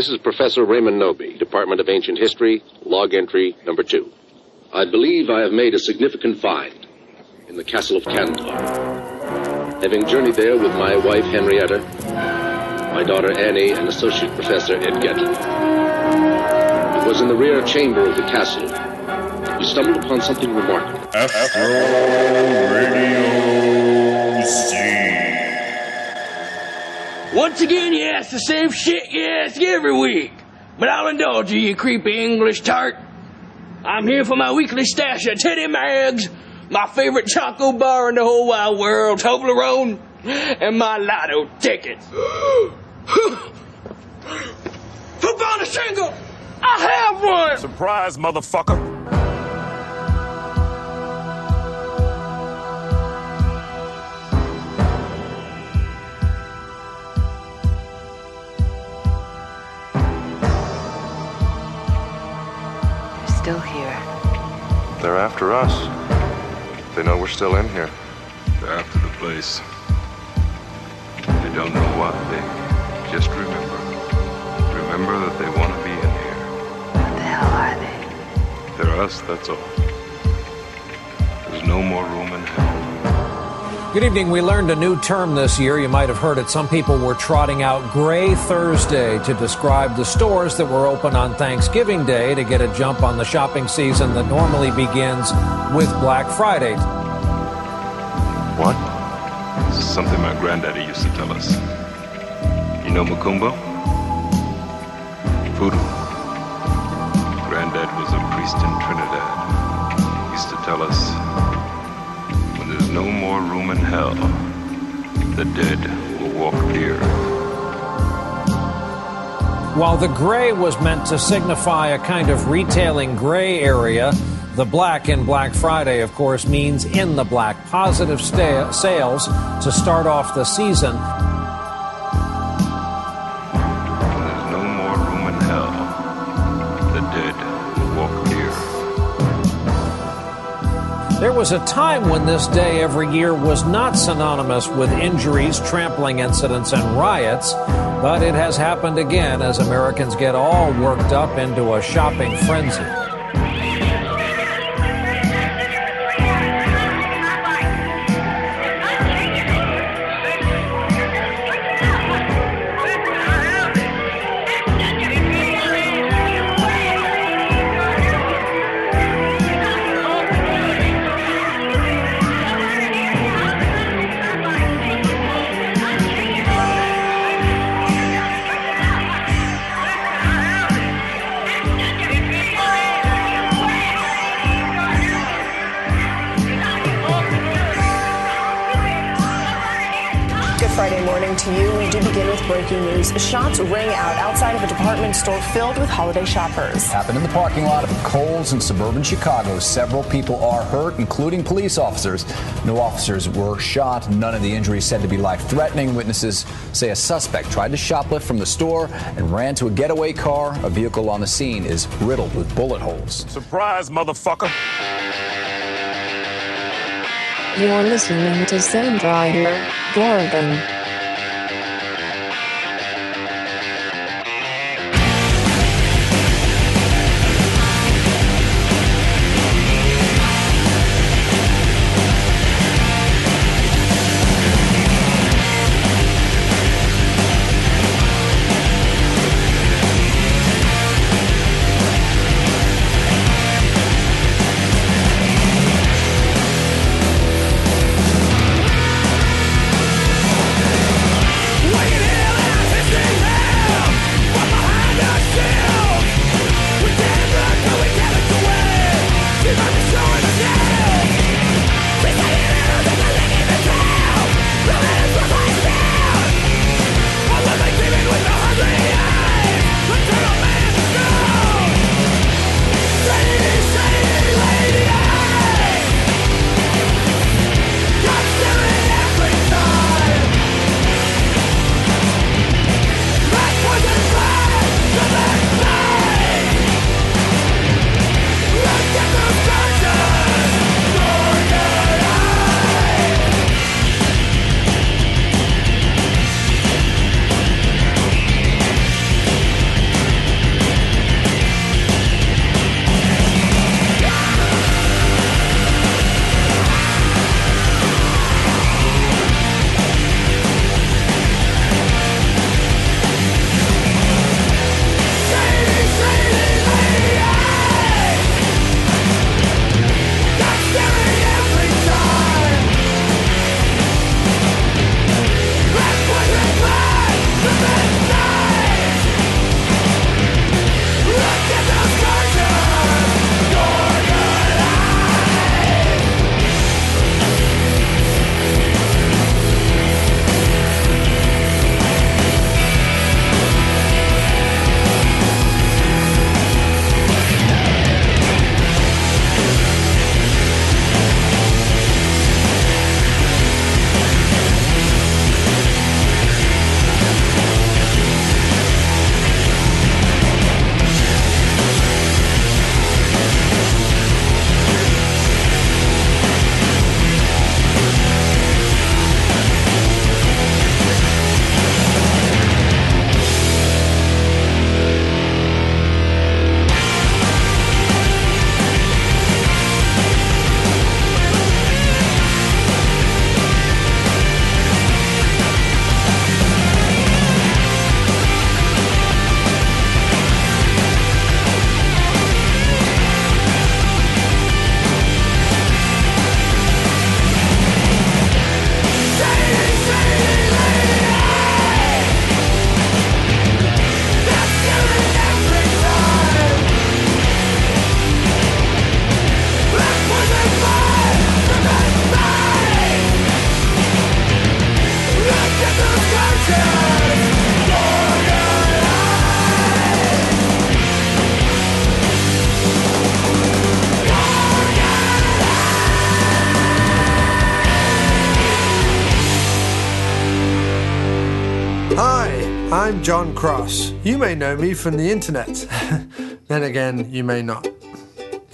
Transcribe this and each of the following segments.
This is Professor Raymond Noby, Department of Ancient History, log entry number two. I believe I have made a significant find in the castle of Kandar. Having journeyed there with my wife Henrietta, my daughter Annie, and Associate Professor Ed Getley. It was in the rear chamber of the castle. We stumbled upon something remarkable. Astro Radio Z. Once again, you ask the same shit you ask every week. But I'll indulge you, you creepy English tart. I'm here for my weekly stash of Teddy Mags, my favorite choco bar in the whole wide world, Toblerone, and my lotto tickets. Football on a shingle! I have one! Surprise, motherfucker. Still here. They're after us. They know we're still in here. They're after the place. They don't know why. They just remember. Remember that they want to be in here. What the hell are they? They're us, that's all. There's no more room in hell. Good evening. We learned a new term this year. You might have heard it. Some people were trotting out Gray Thursday to describe the stores that were open on Thanksgiving Day to get a jump on the shopping season that normally begins with Black Friday. What? This is something my granddaddy used to tell us. You know Macumba? Voodoo. Granddad was a priest in Trinidad. He used to tell us no more room in hell, the dead will walk earth. While the gray was meant to signify a kind of retailing gray area, the black in Black Friday, of course, means in the black. Positive sta- sales to start off the season. Was a time when this day every year was not synonymous with injuries, trampling incidents, and riots, but it has happened again as Americans get all worked up into a shopping frenzy. Friday morning to you. We do begin with breaking news. Shots ring out outside of a department store filled with holiday shoppers. Happened in the parking lot of Kohl's in suburban Chicago. Several people are hurt, including police officers. No officers were shot. None of the injuries said to be life threatening. Witnesses say a suspect tried to shoplift from the store and ran to a getaway car. A vehicle on the scene is riddled with bullet holes. Surprise, motherfucker. You're listening to Sandrider, Gorgon. I'm John Cross. You may know me from the internet. then again, you may not.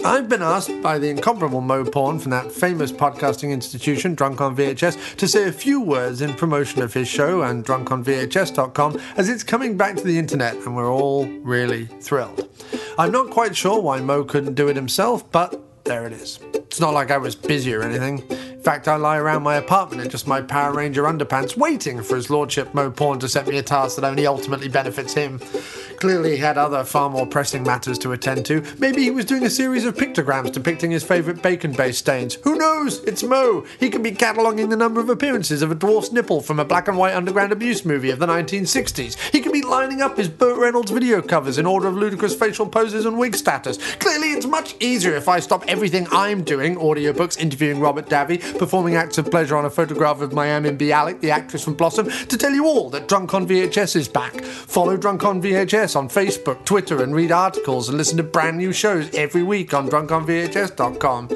I've been asked by the incomparable Mo Porn from that famous podcasting institution, Drunk on VHS, to say a few words in promotion of his show and drunkonvhs.com as it's coming back to the internet and we're all really thrilled. I'm not quite sure why Mo couldn't do it himself, but there it is. It's not like I was busy or anything. In fact, I lie around my apartment in just my Power Ranger underpants waiting for his lordship Mo Porn to set me a task that only ultimately benefits him. Clearly, he had other far more pressing matters to attend to. Maybe he was doing a series of pictograms depicting his favourite bacon based stains. Who knows? It's Mo. He could be cataloguing the number of appearances of a dwarf's nipple from a black and white underground abuse movie of the 1960s. He could be lining up his Burt Reynolds video covers in order of ludicrous facial poses and wig status. Clearly, it's much easier if I stop everything I'm doing audiobooks, interviewing Robert Davi, performing acts of pleasure on a photograph of Mayim Bialik, the actress from Blossom, to tell you all that Drunk on VHS is back. Follow Drunk on VHS on Facebook, Twitter, and read articles and listen to brand new shows every week on drunkonvhs.com.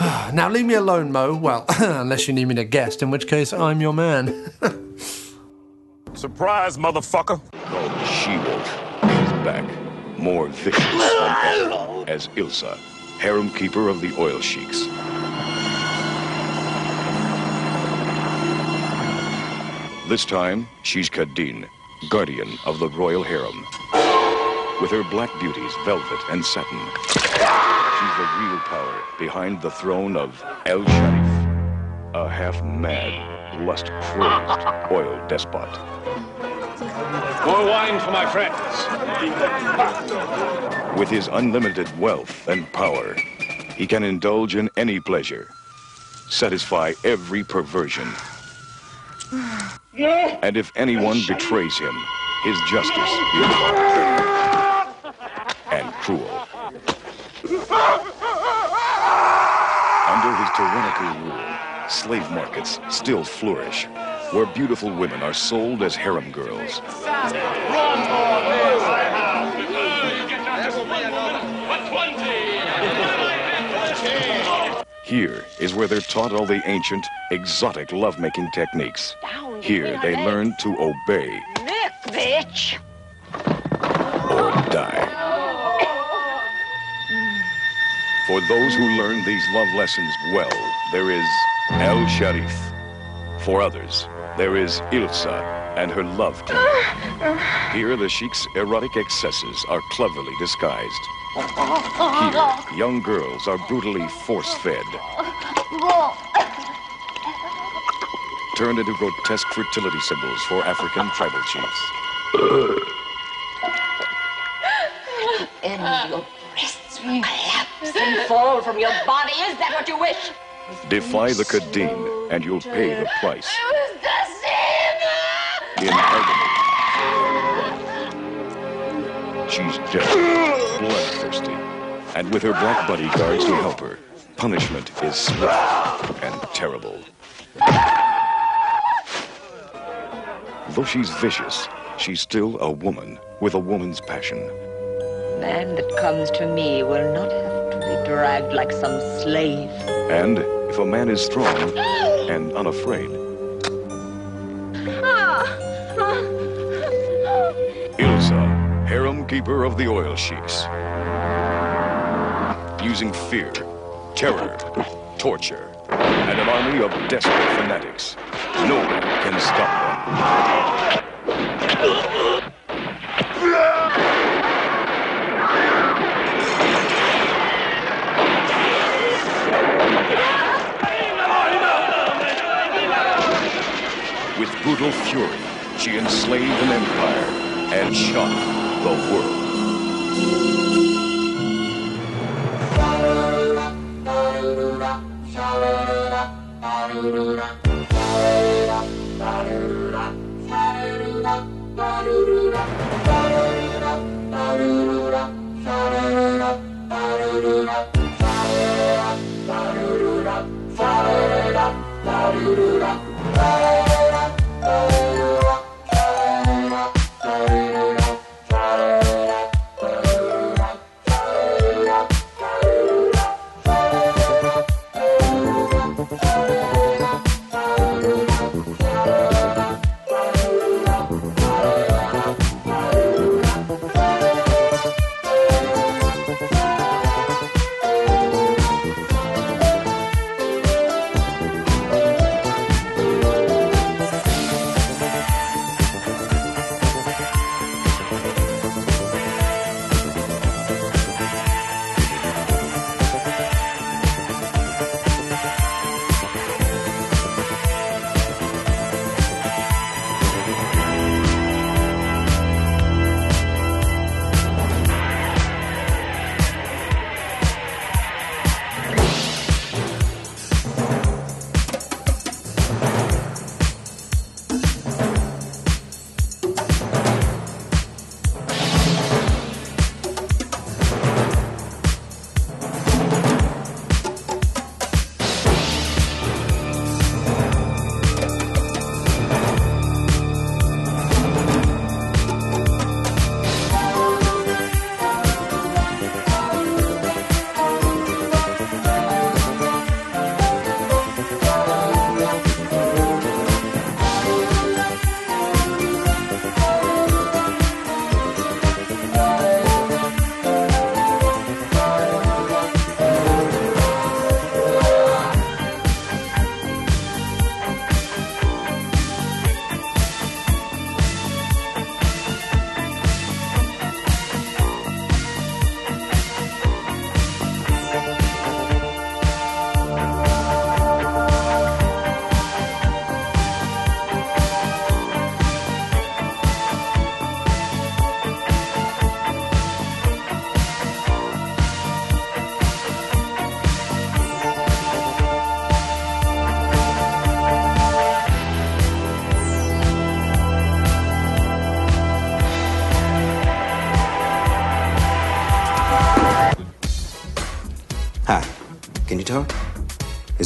now leave me alone, Mo. Well, unless you need me to guest, in which case I'm your man. Surprise, motherfucker. called the She-Wolf is back, more vicious than ever, as Ilsa, harem keeper of the oil sheiks. This time, she's Kadeen, guardian of the royal harem. With her black beauties, velvet and satin, she's the real power behind the throne of El Sharif, a half-mad, lust-crazed oil despot. More wine for my friends. With his unlimited wealth and power, he can indulge in any pleasure, satisfy every perversion. And if anyone betrays him, his justice is hard and cruel. Under his tyrannical rule, slave markets still flourish, where beautiful women are sold as harem girls. Here is where they're taught all the ancient, exotic lovemaking techniques. Here they learn to obey Nick, bitch! or die. For those who learn these love lessons well, there is El Sharif. For others, there is Ilsa and her love. Here, the sheik's erotic excesses are cleverly disguised. Here, young girls are brutally force-fed, turned into grotesque fertility symbols for African tribal chiefs. And your breasts will collapse and fall from your body. Is that what you wish? Defy the Kadeen, and you'll pay the price. I was deceived! In agony. She's dead, bloodthirsty, and with her black bodyguards to help her, punishment is swift and terrible. Though she's vicious, she's still a woman with a woman's passion. Man that comes to me will not have to be dragged like some slave. And if a man is strong and unafraid, ah. Ilsa, harem keeper of the oil sheiks. Using fear, terror, torture, and an army of desperate fanatics, no one can stop them. With brutal fury, she enslaved an empire and shocked the world. da da da da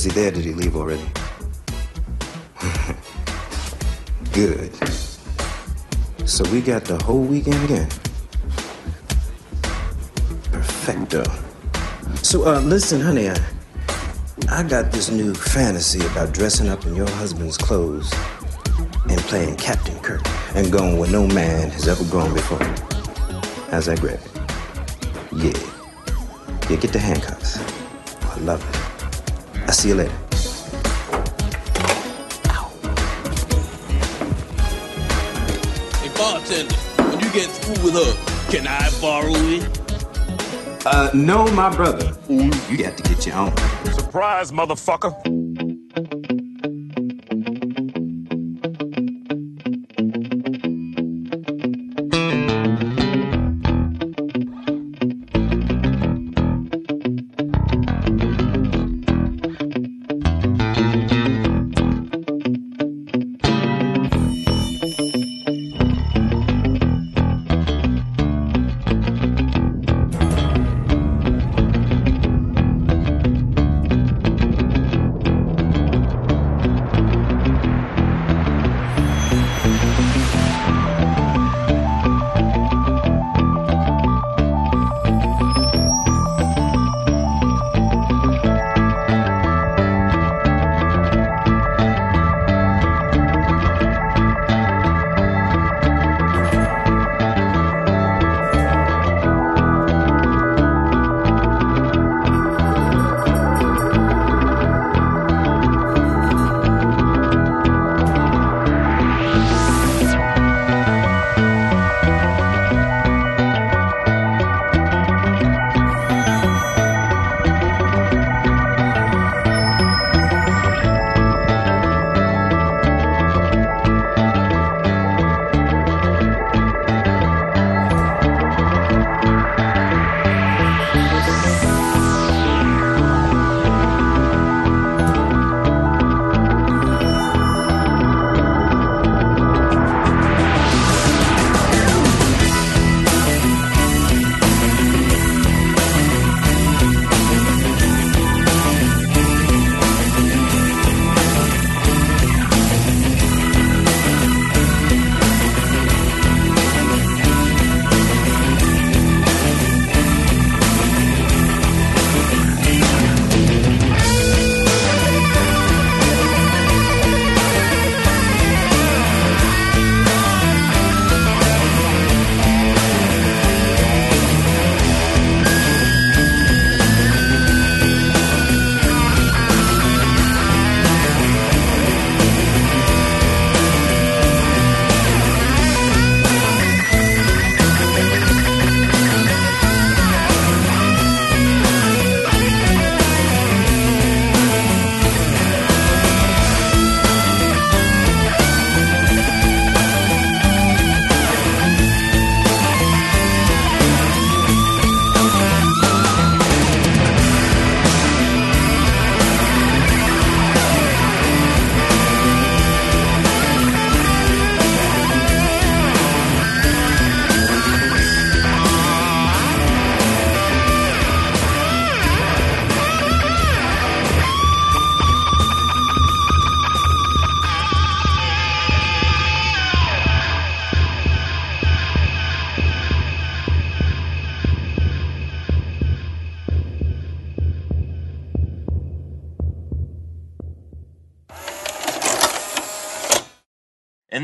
he there? Did he leave already? Good. So we got the whole weekend again. Perfecto. So, uh, listen, honey, I, I got this new fantasy about dressing up in your husband's clothes and playing Captain Kirk and going where no man has ever gone before. How's that grab? Yeah. Yeah, get the handcuffs. I love it. I'll see you later. Hey, bartender, when you get through with her, can I borrow it? Uh, no, my brother. You got to get your own. Surprise, motherfucker.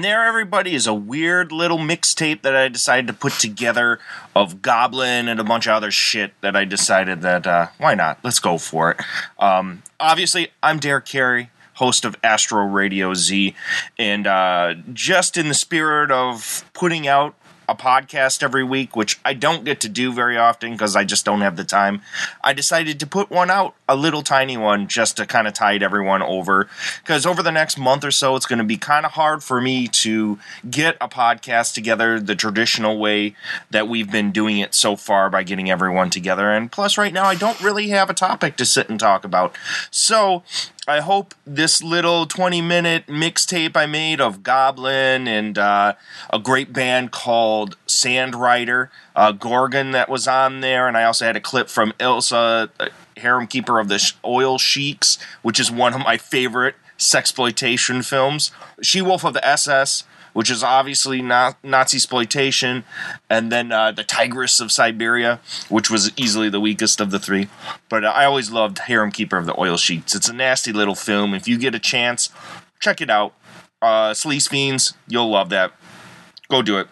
And there, everybody, is a weird little mixtape that I decided to put together of Goblin and a bunch of other shit that I decided that, uh, why not? Let's go for it. Um, obviously, I'm Derek Carey, host of Astro Radio Z. And uh, just in the spirit of putting out a podcast every week, which I don't get to do very often because I just don't have the time. I decided to put one out, a little tiny one, just to kind of tide everyone over. Because over the next month or so, it's going to be kind of hard for me to get a podcast together the traditional way that we've been doing it so far by getting everyone together. And plus, right now, I don't really have a topic to sit and talk about. So I hope this little 20 minute mixtape I made of Goblin and uh, a great band called Sandrider, uh, Gorgon that was on there, and I also had a clip from Ilsa, uh, Harem Keeper of the Oil Sheiks, which is one of my favorite sexploitation films. She Wolf of the SS, which is obviously not Nazi exploitation, and then uh, the Tigress of Siberia, which was easily the weakest of the three. But uh, I always loved Harem Keeper of the Oil Sheiks. It's a nasty little film. If you get a chance, check it out. Uh, Sleaze Fiends, you'll love that. Go do it.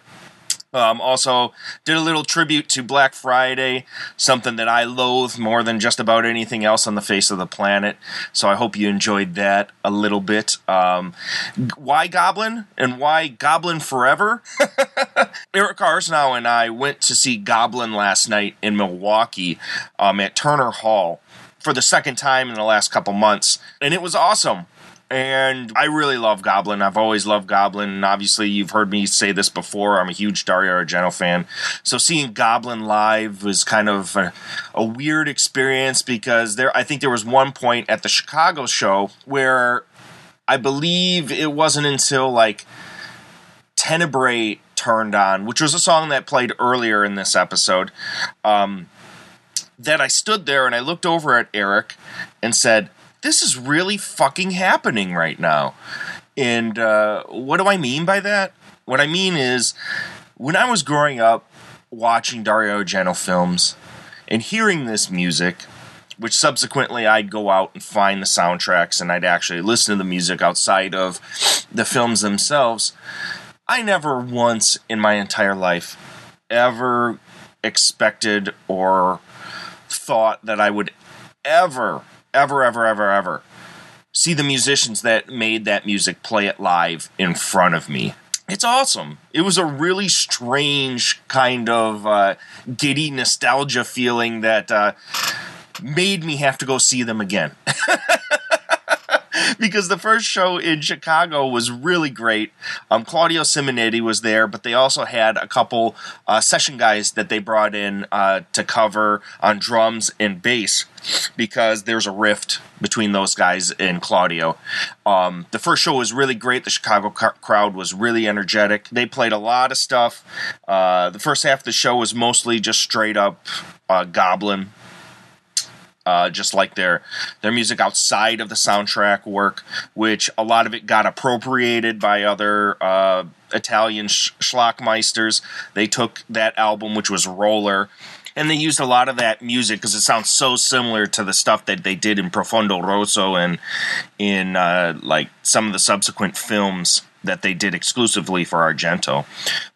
Um, also, did a little tribute to Black Friday, something that I loathe more than just about anything else on the face of the planet. So I hope you enjoyed that a little bit. Um, why Goblin and why Goblin Forever? Eric Arsnow and I went to see Goblin last night in Milwaukee um, at Turner Hall for the second time in the last couple months, and it was awesome and I really love Goblin. I've always loved Goblin, and obviously you've heard me say this before. I'm a huge Dario Argento fan, so seeing Goblin live was kind of a, a weird experience because there. I think there was one point at the Chicago show where I believe it wasn't until like Tenebrae turned on, which was a song that played earlier in this episode. Um, that I stood there and I looked over at Eric and said, this is really fucking happening right now. And uh, what do I mean by that? What I mean is, when I was growing up watching Dario Argento films and hearing this music, which subsequently I'd go out and find the soundtracks and I'd actually listen to the music outside of the films themselves, I never once in my entire life ever expected or thought that I would ever ever, ever, ever, ever see the musicians that made that music play it live in front of me. It's awesome. It was a really strange kind of uh, giddy nostalgia feeling that uh, made me have to go see them again. because the first show in Chicago was really great. Um, Claudio Simonetti was there, but they also had a couple uh, session guys that they brought in uh, to cover on drums and bass because there's a rift between those guys and Claudio. Um, the first show was really great. The Chicago ca- crowd was really energetic. They played a lot of stuff. Uh, the first half of the show was mostly just straight up uh, Goblin uh, just like their their music outside of the soundtrack work, which a lot of it got appropriated by other uh, Italian sh- schlockmeisters. They took that album, which was Roller, and they used a lot of that music because it sounds so similar to the stuff that they did in Profondo Rosso and in uh, like some of the subsequent films that they did exclusively for Argento.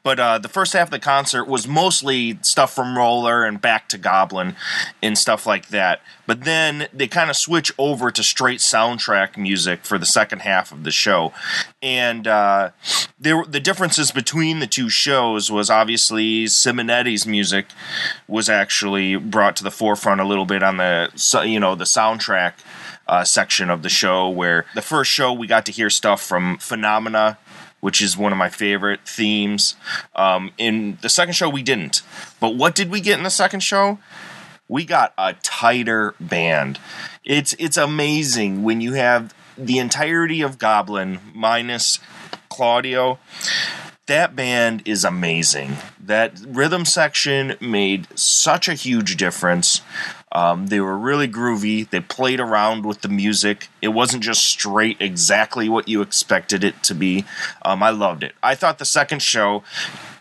But uh, the first half of the concert was mostly stuff from Roller and back to Goblin and stuff like that. But then they kind of switch over to straight soundtrack music for the second half of the show. And uh, there, the differences between the two shows was obviously Simonetti's music was actually brought to the forefront a little bit on the you know the soundtrack uh, section of the show where the first show we got to hear stuff from Phenomena, which is one of my favorite themes. Um, in the second show, we didn't. But what did we get in the second show? We got a tighter band. It's it's amazing when you have the entirety of Goblin minus Claudio. That band is amazing. That rhythm section made such a huge difference. Um, they were really groovy. They played around with the music. It wasn't just straight exactly what you expected it to be. Um, I loved it. I thought the second show,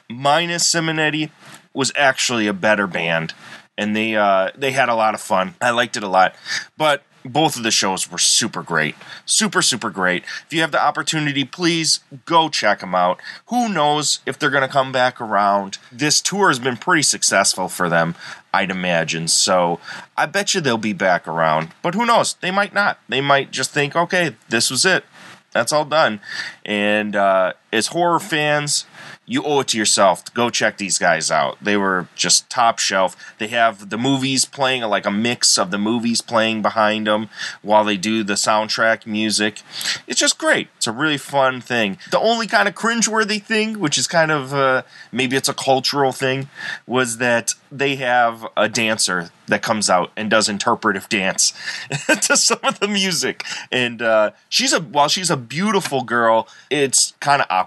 minus Simonetti, was actually a better band, and they uh, they had a lot of fun. I liked it a lot, but both of the shows were super great. Super, super great. If you have the opportunity, please go check them out. Who knows if they're going to come back around? This tour has been pretty successful for them, I'd imagine. So I bet you they'll be back around. But who knows? They might not. They might just think, okay, this was it. That's all done. And uh, as horror fans, you owe it to yourself to go check these guys out. They were just top shelf. They have the movies playing, like a mix of the movies playing behind them while they do the soundtrack music. It's just great. It's a really fun thing. The only kind of cringeworthy thing, which is kind of uh, maybe it's a cultural thing, was that they have a dancer that comes out and does interpretive dance to some of the music. And uh, she's a while she's a beautiful girl, it's kind of awkward.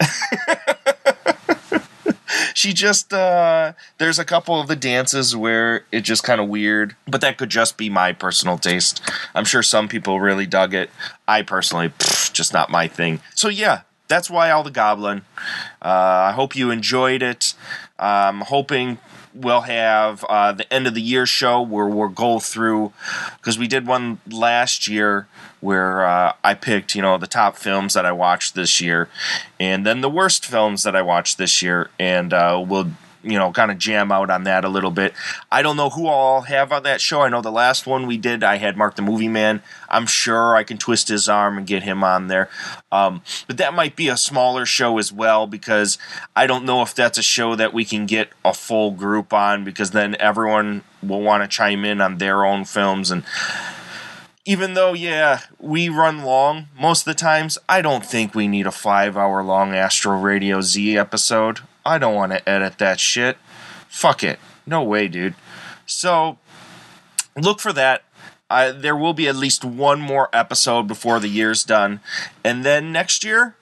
she just uh there's a couple of the dances where it just kind of weird but that could just be my personal taste. I'm sure some people really dug it. I personally pff, just not my thing. So yeah that's why all the goblin uh, i hope you enjoyed it. I'm hoping we'll have uh, the end of the year show where we'll go through because we did one last year where uh, I picked you know the top films that I watched this year, and then the worst films that I watched this year, and uh, we'll you know kind of jam out on that a little bit. I don't know who I'll have on that show. I know the last one we did, I had Mark the Movie Man. I'm sure I can twist his arm and get him on there. Um, but that might be a smaller show as well because I don't know if that's a show that we can get a full group on because then everyone will want to chime in on their own films and even though yeah we run long most of the times i don't think we need a five hour long astro radio z episode i don't want to edit that shit. Fuck it. No way dude. So look for that. Uh, there will be at least one more episode before the year's done. And then next year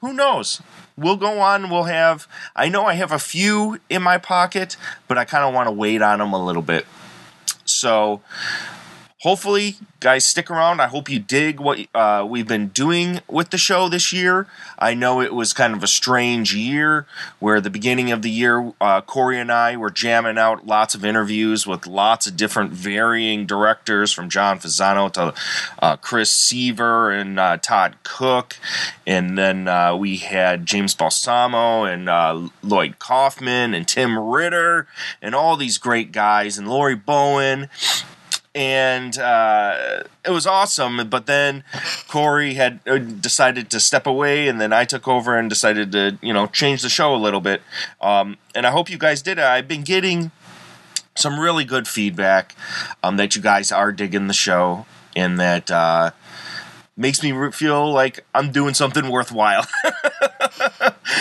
who knows? We'll go on we'll have i know i have a few in my pocket but i kind of want to wait on them a little bit. So hopefully guys stick around. I hope you dig what uh, we've been doing with the show this year. I know it was kind of a strange year where the beginning of the year uh, corey and i were jamming out lots of interviews with lots of different varying directors from john Fasano to uh, chris seaver and uh, todd cook. And then uh, we had james balsamo and uh, lloyd kaufman and tim ritter and all these great guys and laurie bowen and uh, it was awesome. But then Corey had uh, decided to step away, and then I took over and decided to, you know, change the show a little bit. Um, and I hope you guys did. I've been getting some really good feedback um, that you guys are digging the show, and that uh, makes me feel like I'm doing something worthwhile.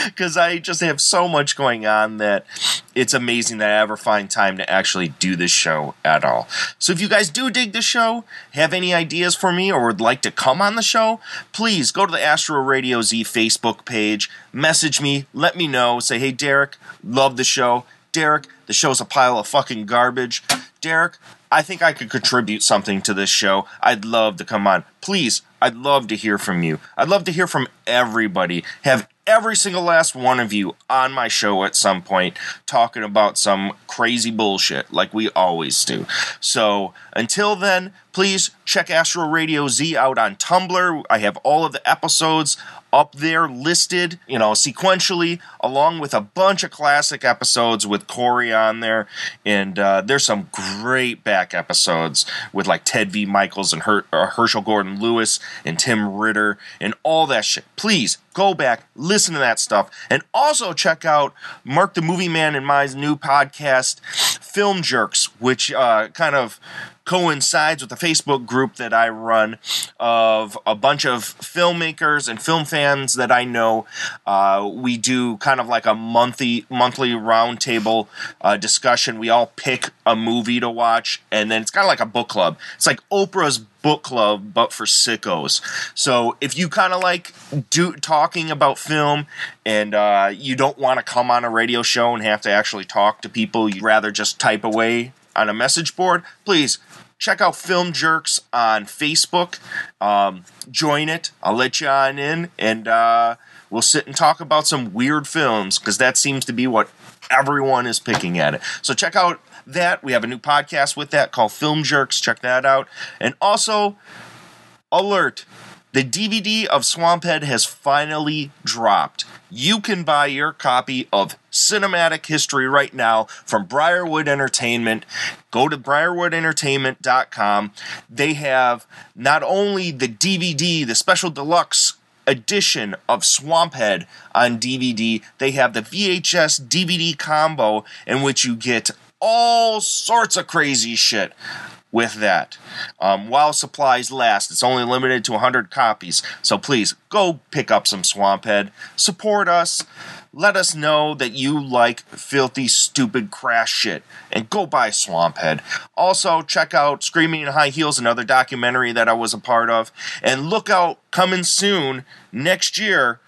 Because I just have so much going on that it's amazing that I ever find time to actually do this show at all. So if you guys do dig the show, have any ideas for me, or would like to come on the show, please go to the Astro Radio Z Facebook page, message me, let me know, say, hey, Derek, love the show. Derek, the show's a pile of fucking garbage. Derek, I think I could contribute something to this show. I'd love to come on. Please, I'd love to hear from you. I'd love to hear from everybody. Have every single last one of you on my show at some point talking about some crazy bullshit like we always do. So until then, please check Astro Radio Z out on Tumblr. I have all of the episodes up there listed, you know, sequentially, along with a bunch of classic episodes with Corey on there. And uh, there's some great back episodes with like Ted V. Mikels and Her- uh, Herschell Gordon Lewis and Tim Ritter and all that shit. Please go back, listen to that stuff, and also check out Mark the Movie Man and my new podcast, Film Jerks, which uh, kind of coincides with the Facebook group that I run of a bunch of filmmakers and film fans that I know. Uh, we do kind of like a monthly monthly roundtable uh, discussion. We all pick a movie to watch, and then it's kind of like a book club. It's like Oprah's book club, but for sickos. So if you kind of like do talking about film and uh, you don't want to come on a radio show and have to actually talk to people, you'd rather just type away on a message board, please check out Film Jerks on Facebook. Um, join it. I'll let you on in, and uh, we'll sit and talk about some weird films because that seems to be what everyone is picking at it. So check out that. We have a new podcast with that called Film Jerks. Check that out. And also, alert. The DVD of Swamphead has finally dropped. You can buy your copy of Cinematic History right now from Briarwood Entertainment. Go to briarwoodentertainment.com. They have not only the DVD, the special deluxe edition of Swamphead on DVD. They have the VHS DVD combo in which you get all sorts of crazy shit with that. Um, while supplies last, it's only limited to 100 copies. So please go pick up some Swamphead. Support us. Let us know that you like filthy, stupid crash shit. And go buy Swamphead. Also, check out Screaming in High Heels, another documentary that I was a part of. And look out, coming soon, next year,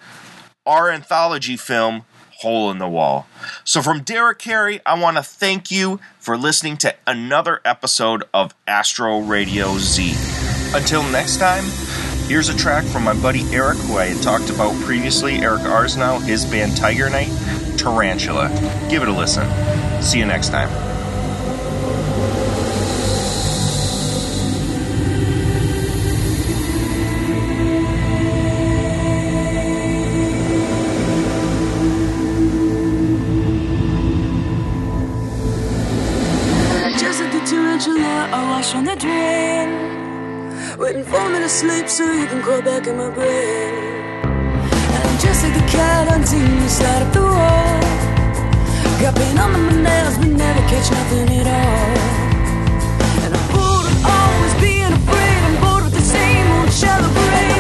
our anthology film, Hole in the Wall. So, from Derek Carey, I want to thank you for listening to another episode of Astro Radio Z. Until next time, here's a track from my buddy Eric, who I had talked about previously, Eric Arsnow, his band Tiger Night, Tarantula. Give it a listen. See you next time. Tarantula, I wash on the drain. Waiting for me to sleep so you can crawl back in my brain. And I'm just like the cat hunting the side of the wall. Got paint on my nails, but never catch nothing at all. And I'm bored of always being afraid. I'm bored with the same old shallow brain.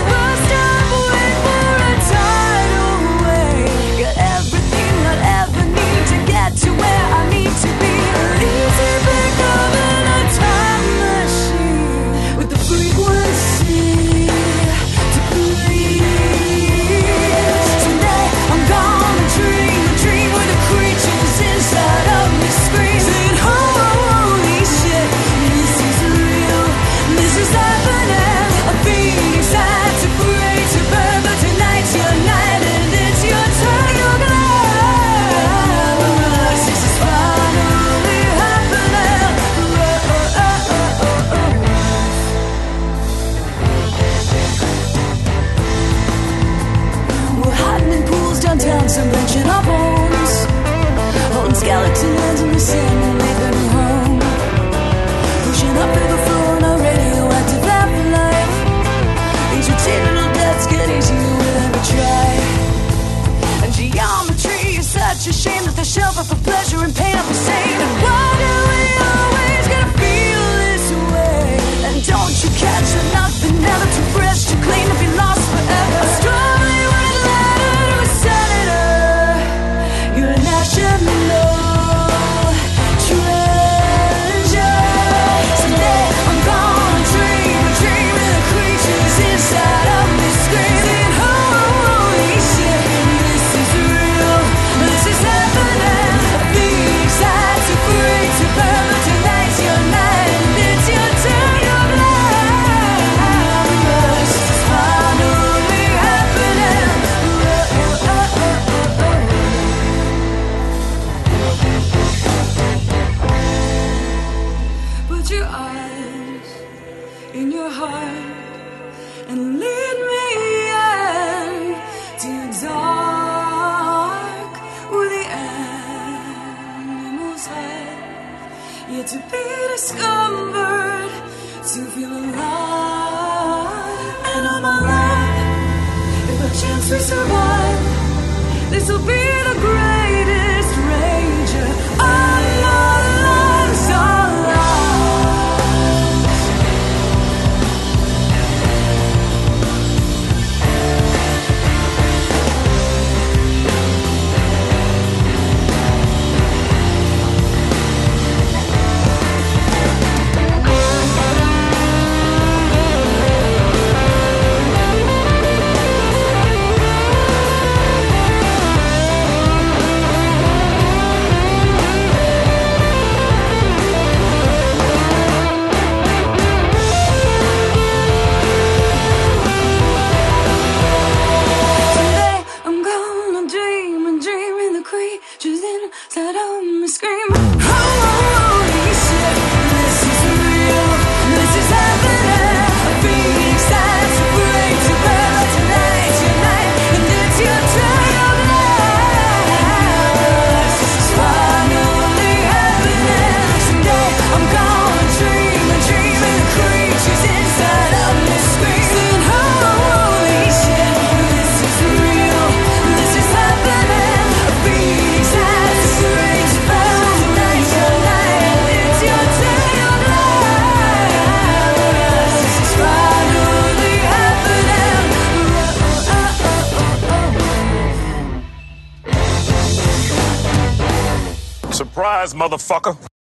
Motherfucker.